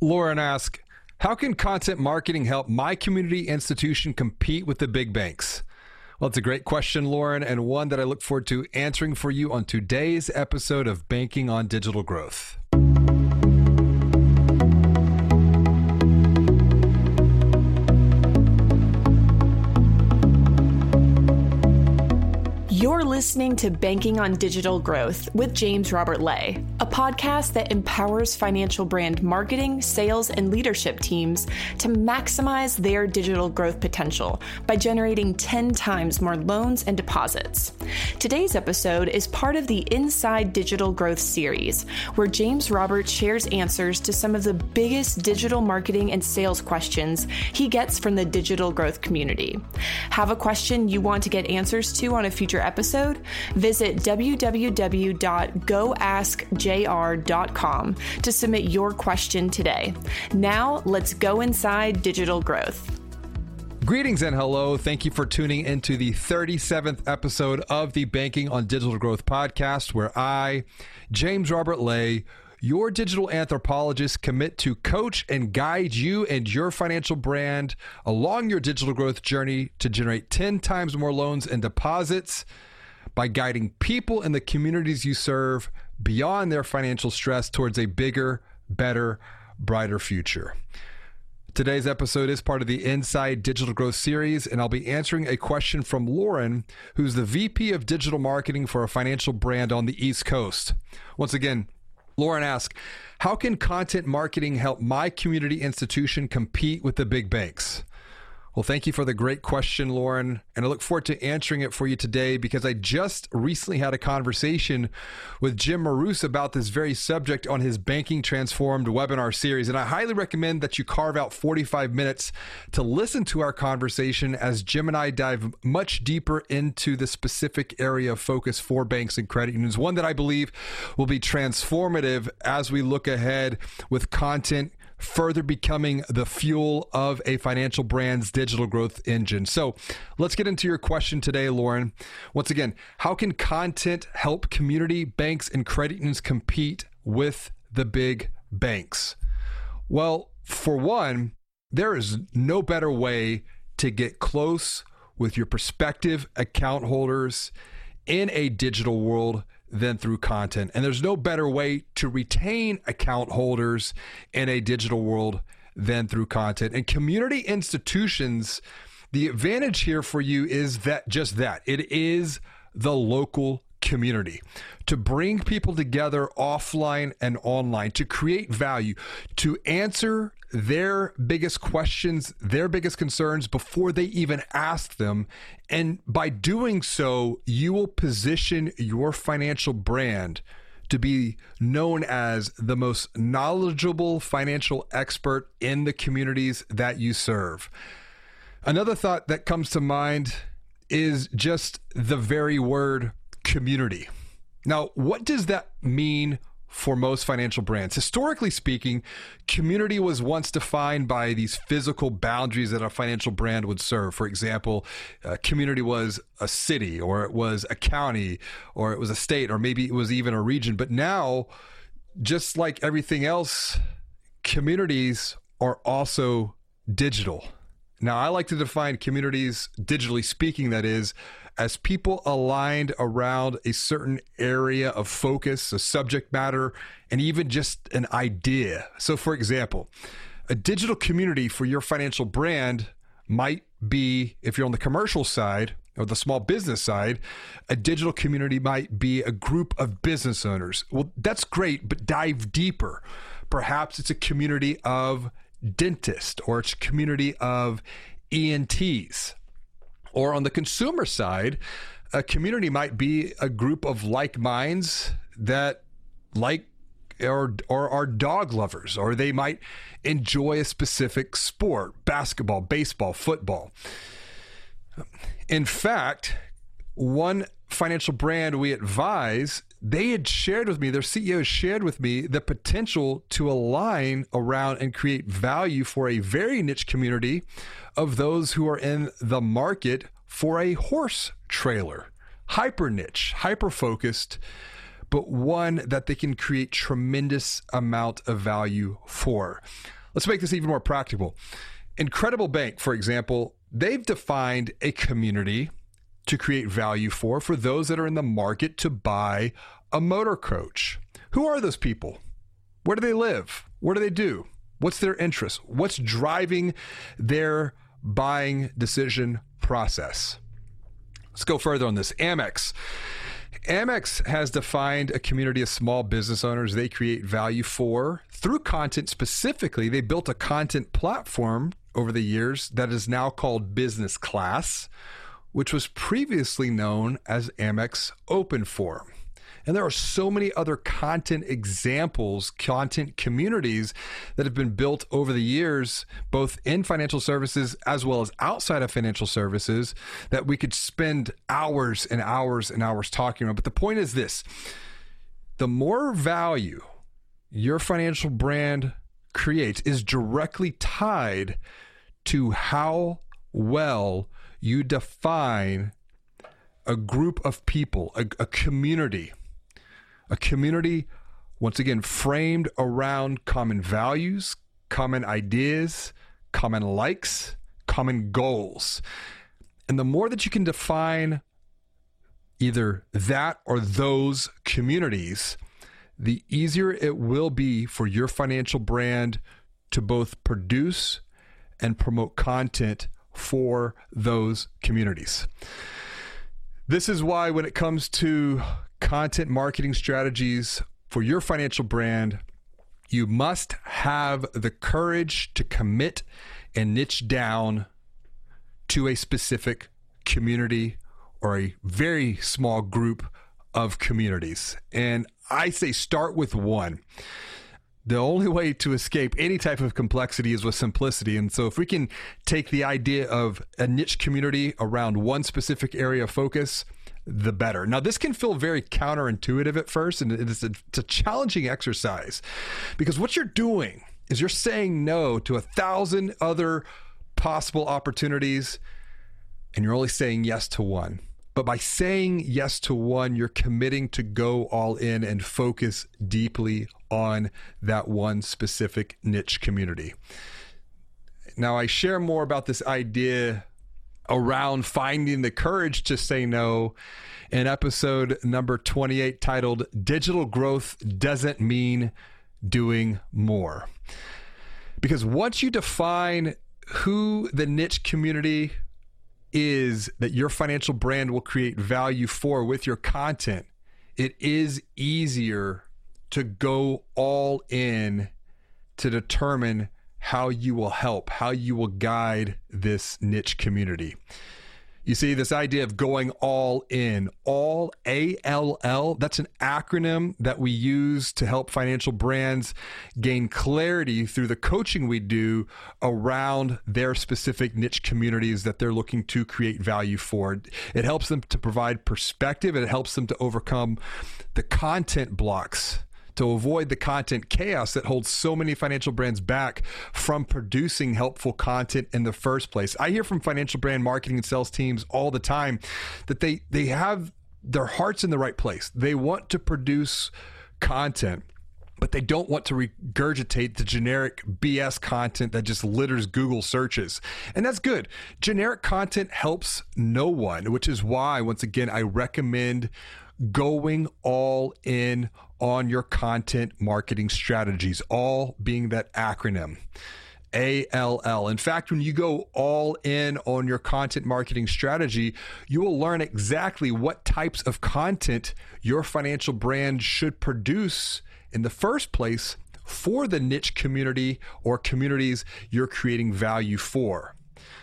Lauren asks, how can content marketing help my community institution compete with the big banks? Well, it's a great question, Lauren, and one that I look forward to answering for you on today's episode of Banking on Digital Growth. You're listening to Banking on Digital Growth with James Robert Lay, a podcast that empowers financial brand marketing, sales, and leadership teams to maximize their digital growth potential by generating 10 times more loans and deposits. Today's episode is part of the Inside Digital Growth series, where James Robert shares answers to some of the biggest digital marketing and sales questions he gets from the digital growth community. Have a question you want to get answers to on a future episode, visit www.goaskjr.com to submit your question today. Now, let's go inside digital growth. Greetings and hello. Thank you for tuning into the 37th episode of the Banking on Digital Growth podcast, where I, James Robert Lay, your digital anthropologist, commit to coach and guide you and your financial brand along your digital growth journey to generate 10 times more loans and deposits by guiding people in the communities you serve beyond their financial stress towards a bigger, better, brighter future. Today's episode is part of the Inside Digital Growth series, and I'll be answering a question from Lauren, who's the VP of Digital Marketing for a financial brand on the East Coast. Once again, Lauren asks, How can content marketing help my community institution compete with the big banks? Well, thank you for the great question, Lauren. And I look forward to answering it for you today because I just recently had a conversation with Jim Marous about this very subject on his Banking Transformed webinar series. And I highly recommend that you carve out 45 minutes to listen to our conversation as Jim and I dive much deeper into the specific area of focus for banks and credit unions, one that I believe will be transformative as we look ahead with content further becoming the fuel of a financial brand's digital growth engine. So let's get into your question today, Lauren. Once again, how can content help community banks and credit unions compete with the big banks? Well, for one, there is no better way to get close with your prospective account holders in a digital world than through content. And there's no better way to retain account holders in a digital world than through content. And community institutions, the advantage here for you is that just that it is the local community to bring people together offline and online to create value to answer their biggest questions, their biggest concerns before they even ask them. And by doing so, you will position your financial brand to be known as the most knowledgeable financial expert in the communities that you serve. Another thought that comes to mind is just the very word community. Now, what does that mean for most financial brands. Historically speaking, community was once defined by these physical boundaries that a financial brand would serve. For example, uh, community was a city, or it was a county, or it was a state, or maybe it was even a region. But now, just like everything else, communities are also digital. Now, I like to define communities, digitally speaking, that is, as people aligned around a certain area of focus, a subject matter, and even just an idea. So, for example, a digital community for your financial brand might be, if you're on the commercial side or the small business side, a digital community might be a group of business owners. Well, that's great, but dive deeper. Perhaps it's a community of dentists or it's a community of ENTs or on the consumer side, a community might be a group of like minds that like or or are dog lovers, or they might enjoy a specific sport, basketball, baseball, football. In fact, one financial brand we advise, they had shared with me, their CEO shared with me the potential to align around and create value for a very niche community of those who are in the market for a horse trailer, hyper niche, hyper focused, but one that they can create tremendous amount of value for. Let's make this even more practical. Incredible Bank, for example, they've defined a community to create value for for those that are in the market to buy a motor coach. Who are those people? Where do they live? What do they do? What's their interest? What's driving their buying decision process? Let's go further on this. Amex. Amex has defined a community of small business owners they create value for through content specifically. They built a content platform over the years that is now called Business Class, which was previously known as Amex Open Forum. And there are so many other content examples, content communities that have been built over the years, both in financial services as well as outside of financial services, that we could spend hours and hours and hours talking about. But the point is this the more value your financial brand creates is directly tied to how well you define a group of people, a, a community a community, once again, framed around common values, common ideas, common likes, common goals. And the more that you can define either that or those communities, the easier it will be for your financial brand to both produce and promote content for those communities. This is why, when it comes to content marketing strategies for your financial brand, you must have the courage to commit and niche down to a specific community or a very small group of communities. And I say start with one. The only way to escape any type of complexity is with simplicity. And so, if we can take the idea of a niche community around one specific area of focus, the better. Now, this can feel very counterintuitive at first, and it's a, it's a challenging exercise because what you're doing is you're saying no to a thousand other possible opportunities, and you're only saying yes to one. But by saying yes to one, you're committing to go all in and focus deeply on that one specific niche community. Now, I share more about this idea around finding the courage to say no in episode number 28 titled Digital Growth Doesn't Mean Doing More. Because once you define who the niche community is that your financial brand will create value for with your content, it is easier to go all in to determine how you will help, how you will guide this niche community. You see, this idea of going all in, all A L L, that's an acronym that we use to help financial brands gain clarity through the coaching we do around their specific niche communities that they're looking to create value for. It helps them to provide perspective, it helps them to overcome the content blocks to avoid the content chaos that holds so many financial brands back from producing helpful content in the first place. I hear from financial brand marketing and sales teams all the time that they they have their hearts in the right place. They want to produce content but they don't want to regurgitate the generic BS content that just litters Google searches. And that's good. Generic content helps no one, which is why, once again, I recommend going all in on your content marketing strategies, all being that acronym. ALL. In fact, when you go all in on your content marketing strategy, you will learn exactly what types of content your financial brand should produce in the first place for the niche community or communities you're creating value for.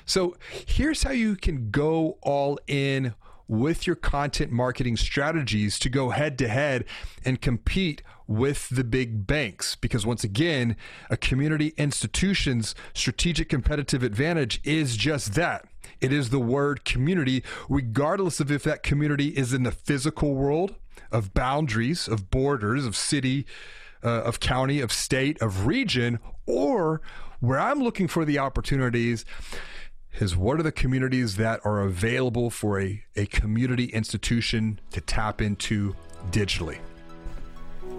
So, here's how you can go all in with your content marketing strategies to go head to head and compete with the big banks. Because once again, a community institution's strategic competitive advantage is just that. It is the word community, regardless of if that community is in the physical world of boundaries, of borders, of city, uh, of county, of state, of region, or where I'm looking for the opportunities is what are the communities that are available for a, a community institution to tap into digitally?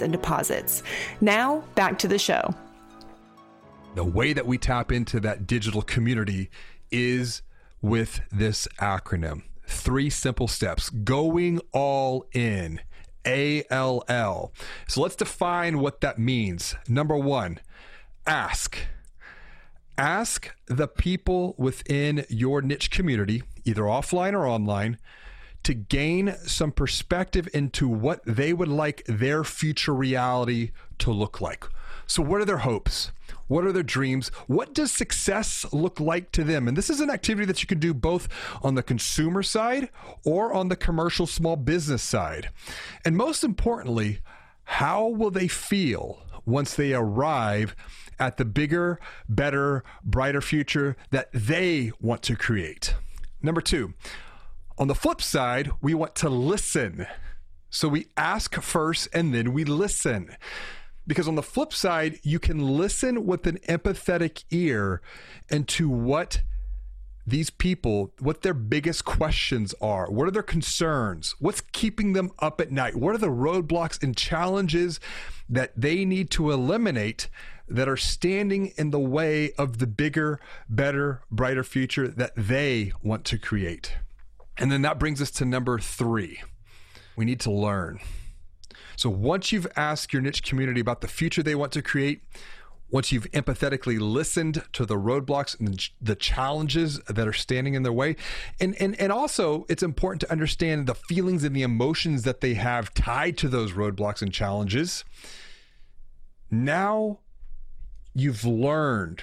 and deposits. Now, back to the show. The way that we tap into that digital community is with this acronym. Three simple steps going all in. ALL. So let's define what that means. Number one, ask. Ask the people within your niche community, either offline or online, to gain some perspective into what they would like their future reality to look like. So, what are their hopes? What are their dreams? What does success look like to them? And this is an activity that you can do both on the consumer side or on the commercial small business side. And most importantly, how will they feel once they arrive at the bigger, better, brighter future that they want to create? Number two, on the flip side, we want to listen. So we ask first and then we listen. Because on the flip side, you can listen with an empathetic ear into what these people, what their biggest questions are. What are their concerns? What's keeping them up at night? What are the roadblocks and challenges that they need to eliminate that are standing in the way of the bigger, better, brighter future that they want to create? And then that brings us to number three. We need to learn. So once you've asked your niche community about the future they want to create, once you've empathetically listened to the roadblocks and the challenges that are standing in their way and, and and also it's important to understand the feelings and the emotions that they have tied to those roadblocks and challenges now you've learned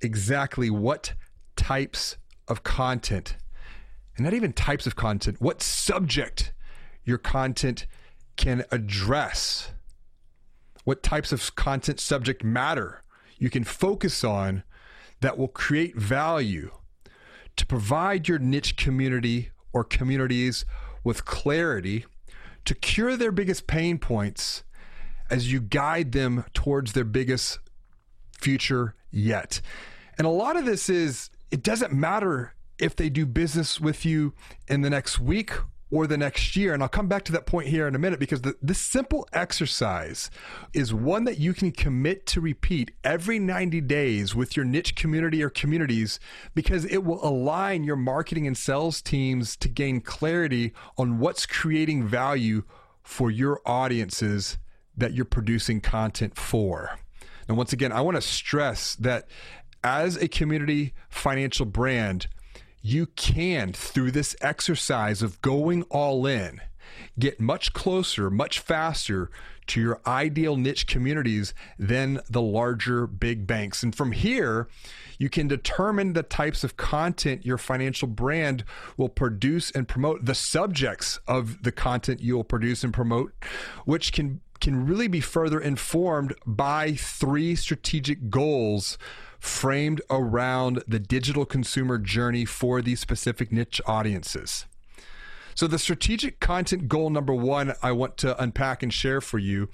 exactly what types of content and not even types of content what subject your content can address what types of content subject matter you can focus on that will create value to provide your niche community or communities with clarity to cure their biggest pain points as you guide them towards their biggest future yet. And a lot of this is it doesn't matter if they do business with you in the next week or the next year. And I'll come back to that point here in a minute because the, this simple exercise is one that you can commit to repeat every 90 days with your niche community or communities because it will align your marketing and sales teams to gain clarity on what's creating value for your audiences that you're producing content for. And once again, I want to stress that as a community financial brand, you can, through this exercise of going all in, get much closer, much faster to your ideal niche communities than the larger big banks. And from here, you can determine the types of content your financial brand will produce and promote, the subjects of the content you'll produce and promote, which can can really be further informed by three strategic goals framed around the digital consumer journey for these specific niche audiences. So, the strategic content goal number one I want to unpack and share for you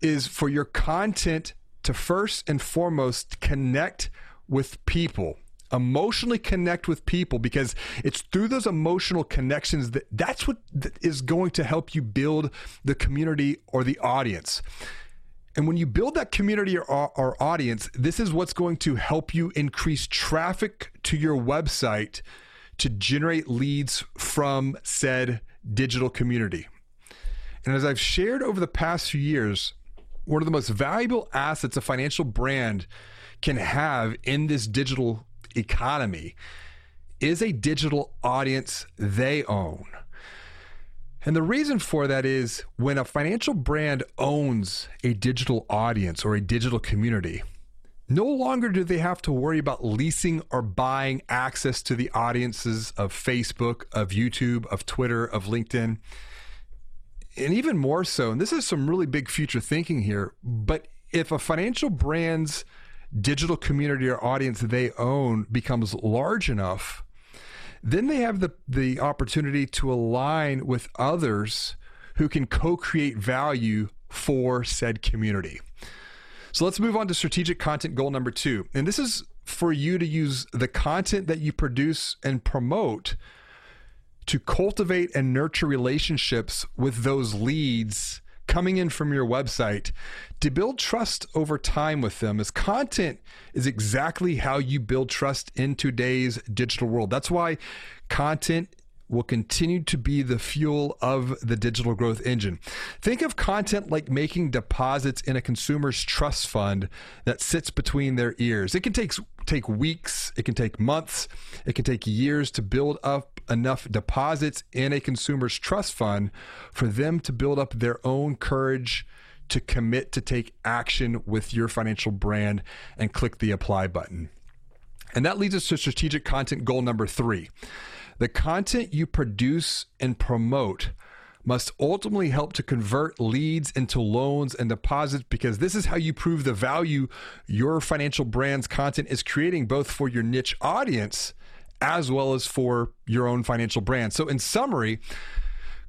is for your content to first and foremost connect with people emotionally connect with people because it's through those emotional connections that that's what is going to help you build the community or the audience and when you build that community or, or audience, this is what's going to help you increase traffic to your website to generate leads from said digital community. And as I've shared over the past few years, one of the most valuable assets a financial brand can have in this digital economy is a digital audience they own. And the reason for that is when a financial brand owns a digital audience or a digital community, no longer do they have to worry about leasing or buying access to the audiences of Facebook, of YouTube, of Twitter, of LinkedIn. And even more so, and this is some really big future thinking here, but if a financial brand's digital community or audience they own becomes large enough, then they have the, the opportunity to align with others who can co create value for said community. So let's move on to strategic content goal number two. And this is for you to use the content that you produce and promote to cultivate and nurture relationships with those leads coming in from your website to build trust over time with them as content is exactly how you build trust in today's digital world. That's why content will continue to be the fuel of the digital growth engine. Think of content like making deposits in a consumer's trust fund that sits between their ears. It can take take weeks, it can take months, it can take years to build up enough deposits in a consumer's trust fund for them to build up their own courage to commit to take action with your financial brand and click the apply button. And that leads us to strategic content goal number 3. The content you produce and promote must ultimately help to convert leads into loans and deposits because this is how you prove the value your financial brand's content is creating both for your niche audience as well as for your own financial brand. So in summary,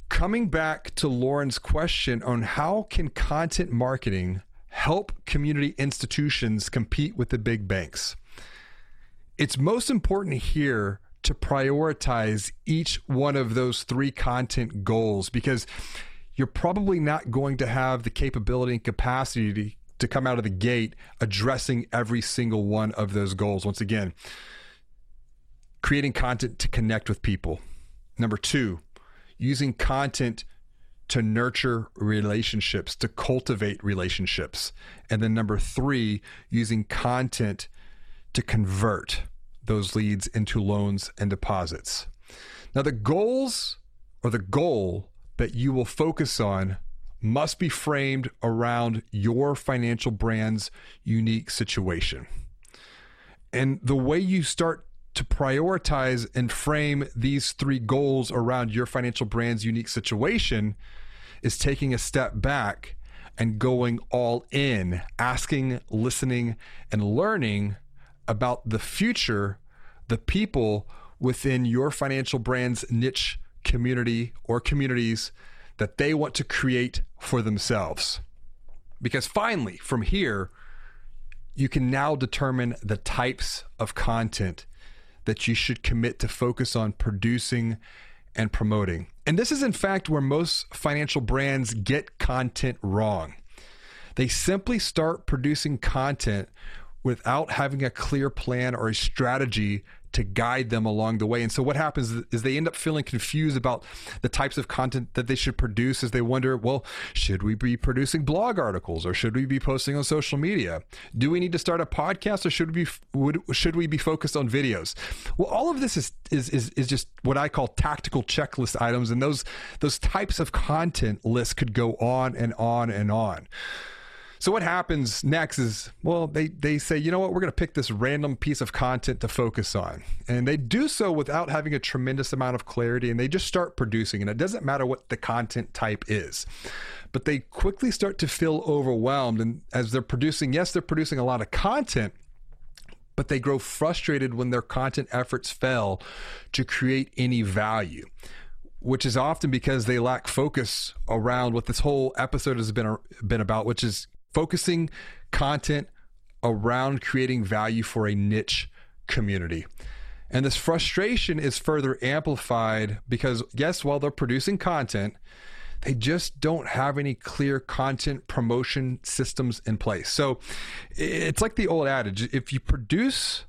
coming back to Lauren's question on how can content marketing help community institutions compete with the big banks? It's most important here to prioritize each one of those three content goals because you're probably not going to have the capability and capacity to, to come out of the gate addressing every single one of those goals. Once again, creating content to connect with people. Number two, using content to nurture relationships, to cultivate relationships. And then number three, using content to convert those leads into loans and deposits. Now, the goals or the goal that you will focus on must be framed around your financial brand's unique situation. And the way you start to prioritize and frame these three goals around your financial brand's unique situation is taking a step back and going all in, asking, listening, and learning about the future, the people within your financial brand's niche community or communities that they want to create for themselves. Because finally, from here, you can now determine the types of content that you should commit to focus on producing and promoting. And this is, in fact, where most financial brands get content wrong. They simply start producing content without having a clear plan or a strategy to guide them along the way. And so what happens is they end up feeling confused about the types of content that they should produce as they wonder, well, should we be producing blog articles or should we be posting on social media? Do we need to start a podcast or should we be would, should we be focused on videos? Well, all of this is is is, is just what I call tactical checklist items and those those types of content lists could go on and on and on. So what happens next is, well, they, they say, you know what, we're going to pick this random piece of content to focus on. And they do so without having a tremendous amount of clarity and they just start producing. And it doesn't matter what the content type is. But they quickly start to feel overwhelmed. And as they're producing, yes, they're producing a lot of content, but they grow frustrated when their content efforts fail to create any value which is often because they lack focus around what this whole episode has been been about, which is focusing content around creating value for a niche community. And this frustration is further amplified because, yes, while they're producing content, they just don't have any clear content promotion systems in place. So it's like the old adage if you produce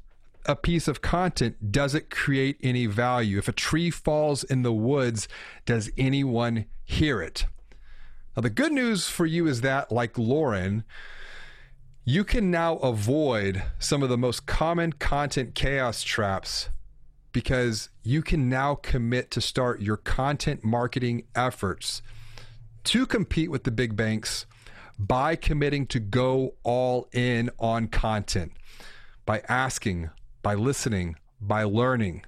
a piece of content, does it create any value? If a tree falls in the woods, does anyone hear it? Now, the good news for you is that, like Lauren, you can now avoid some of the most common content chaos traps because you can now commit to start your content marketing efforts to compete with the big banks by committing to go all in on content, by asking, by listening, by learning.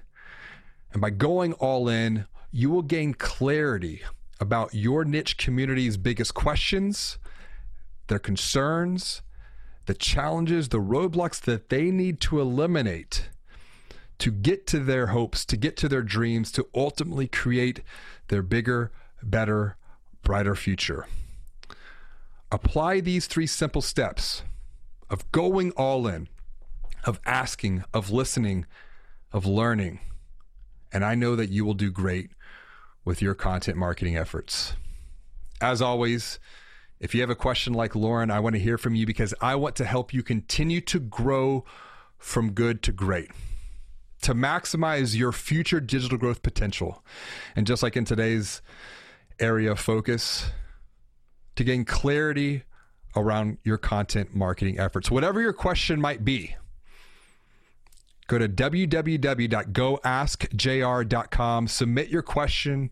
And by going all in, you will gain clarity about your niche community's biggest questions, their concerns, the challenges, the roadblocks that they need to eliminate to get to their hopes, to get to their dreams, to ultimately create their bigger, better, brighter future. Apply these three simple steps of going all in, of asking, of listening, of learning. And I know that you will do great with your content marketing efforts. As always, if you have a question like Lauren, I want to hear from you because I want to help you continue to grow from good to great, to maximize your future digital growth potential. And just like in today's area of focus, to gain clarity around your content marketing efforts. Whatever your question might be, go to www.goaskjr.com, submit your question,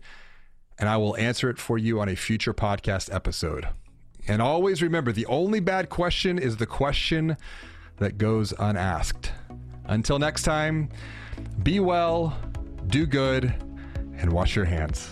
and I will answer it for you on a future podcast episode. And always remember the only bad question is the question that goes unasked. Until next time, be well, do good, and wash your hands.